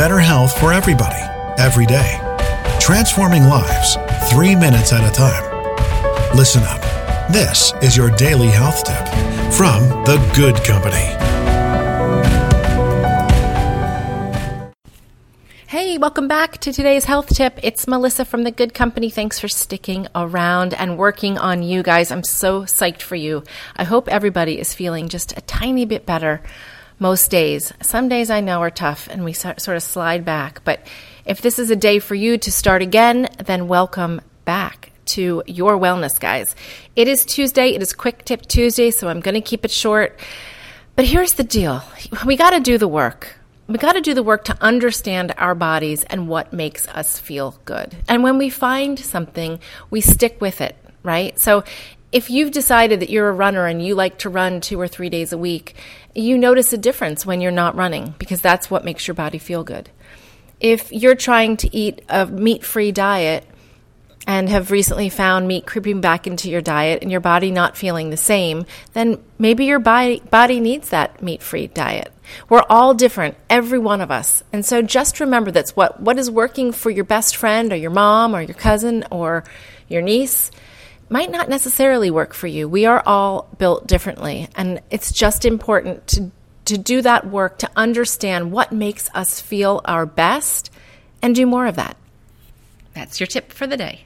better health for everybody, every day. Transforming lives, three minutes at a time. Listen up. This is your daily health tip from The Good Company. Hey, welcome back to today's health tip. It's Melissa from The Good Company. Thanks for sticking around and working on you guys. I'm so psyched for you. I hope everybody is feeling just a tiny bit better most days. Some days I know are tough and we sort of slide back, but if this is a day for you to start again, then welcome back to your wellness, guys. It is Tuesday. It is Quick Tip Tuesday, so I'm going to keep it short. But here's the deal we got to do the work we got to do the work to understand our bodies and what makes us feel good. And when we find something, we stick with it, right? So if you've decided that you're a runner and you like to run two or three days a week, you notice a difference when you're not running because that's what makes your body feel good. If you're trying to eat a meat free diet, and have recently found meat creeping back into your diet and your body not feeling the same, then maybe your body, body needs that meat free diet. We're all different, every one of us. And so just remember that's what, what is working for your best friend or your mom or your cousin or your niece might not necessarily work for you. We are all built differently. And it's just important to, to do that work to understand what makes us feel our best and do more of that. That's your tip for the day.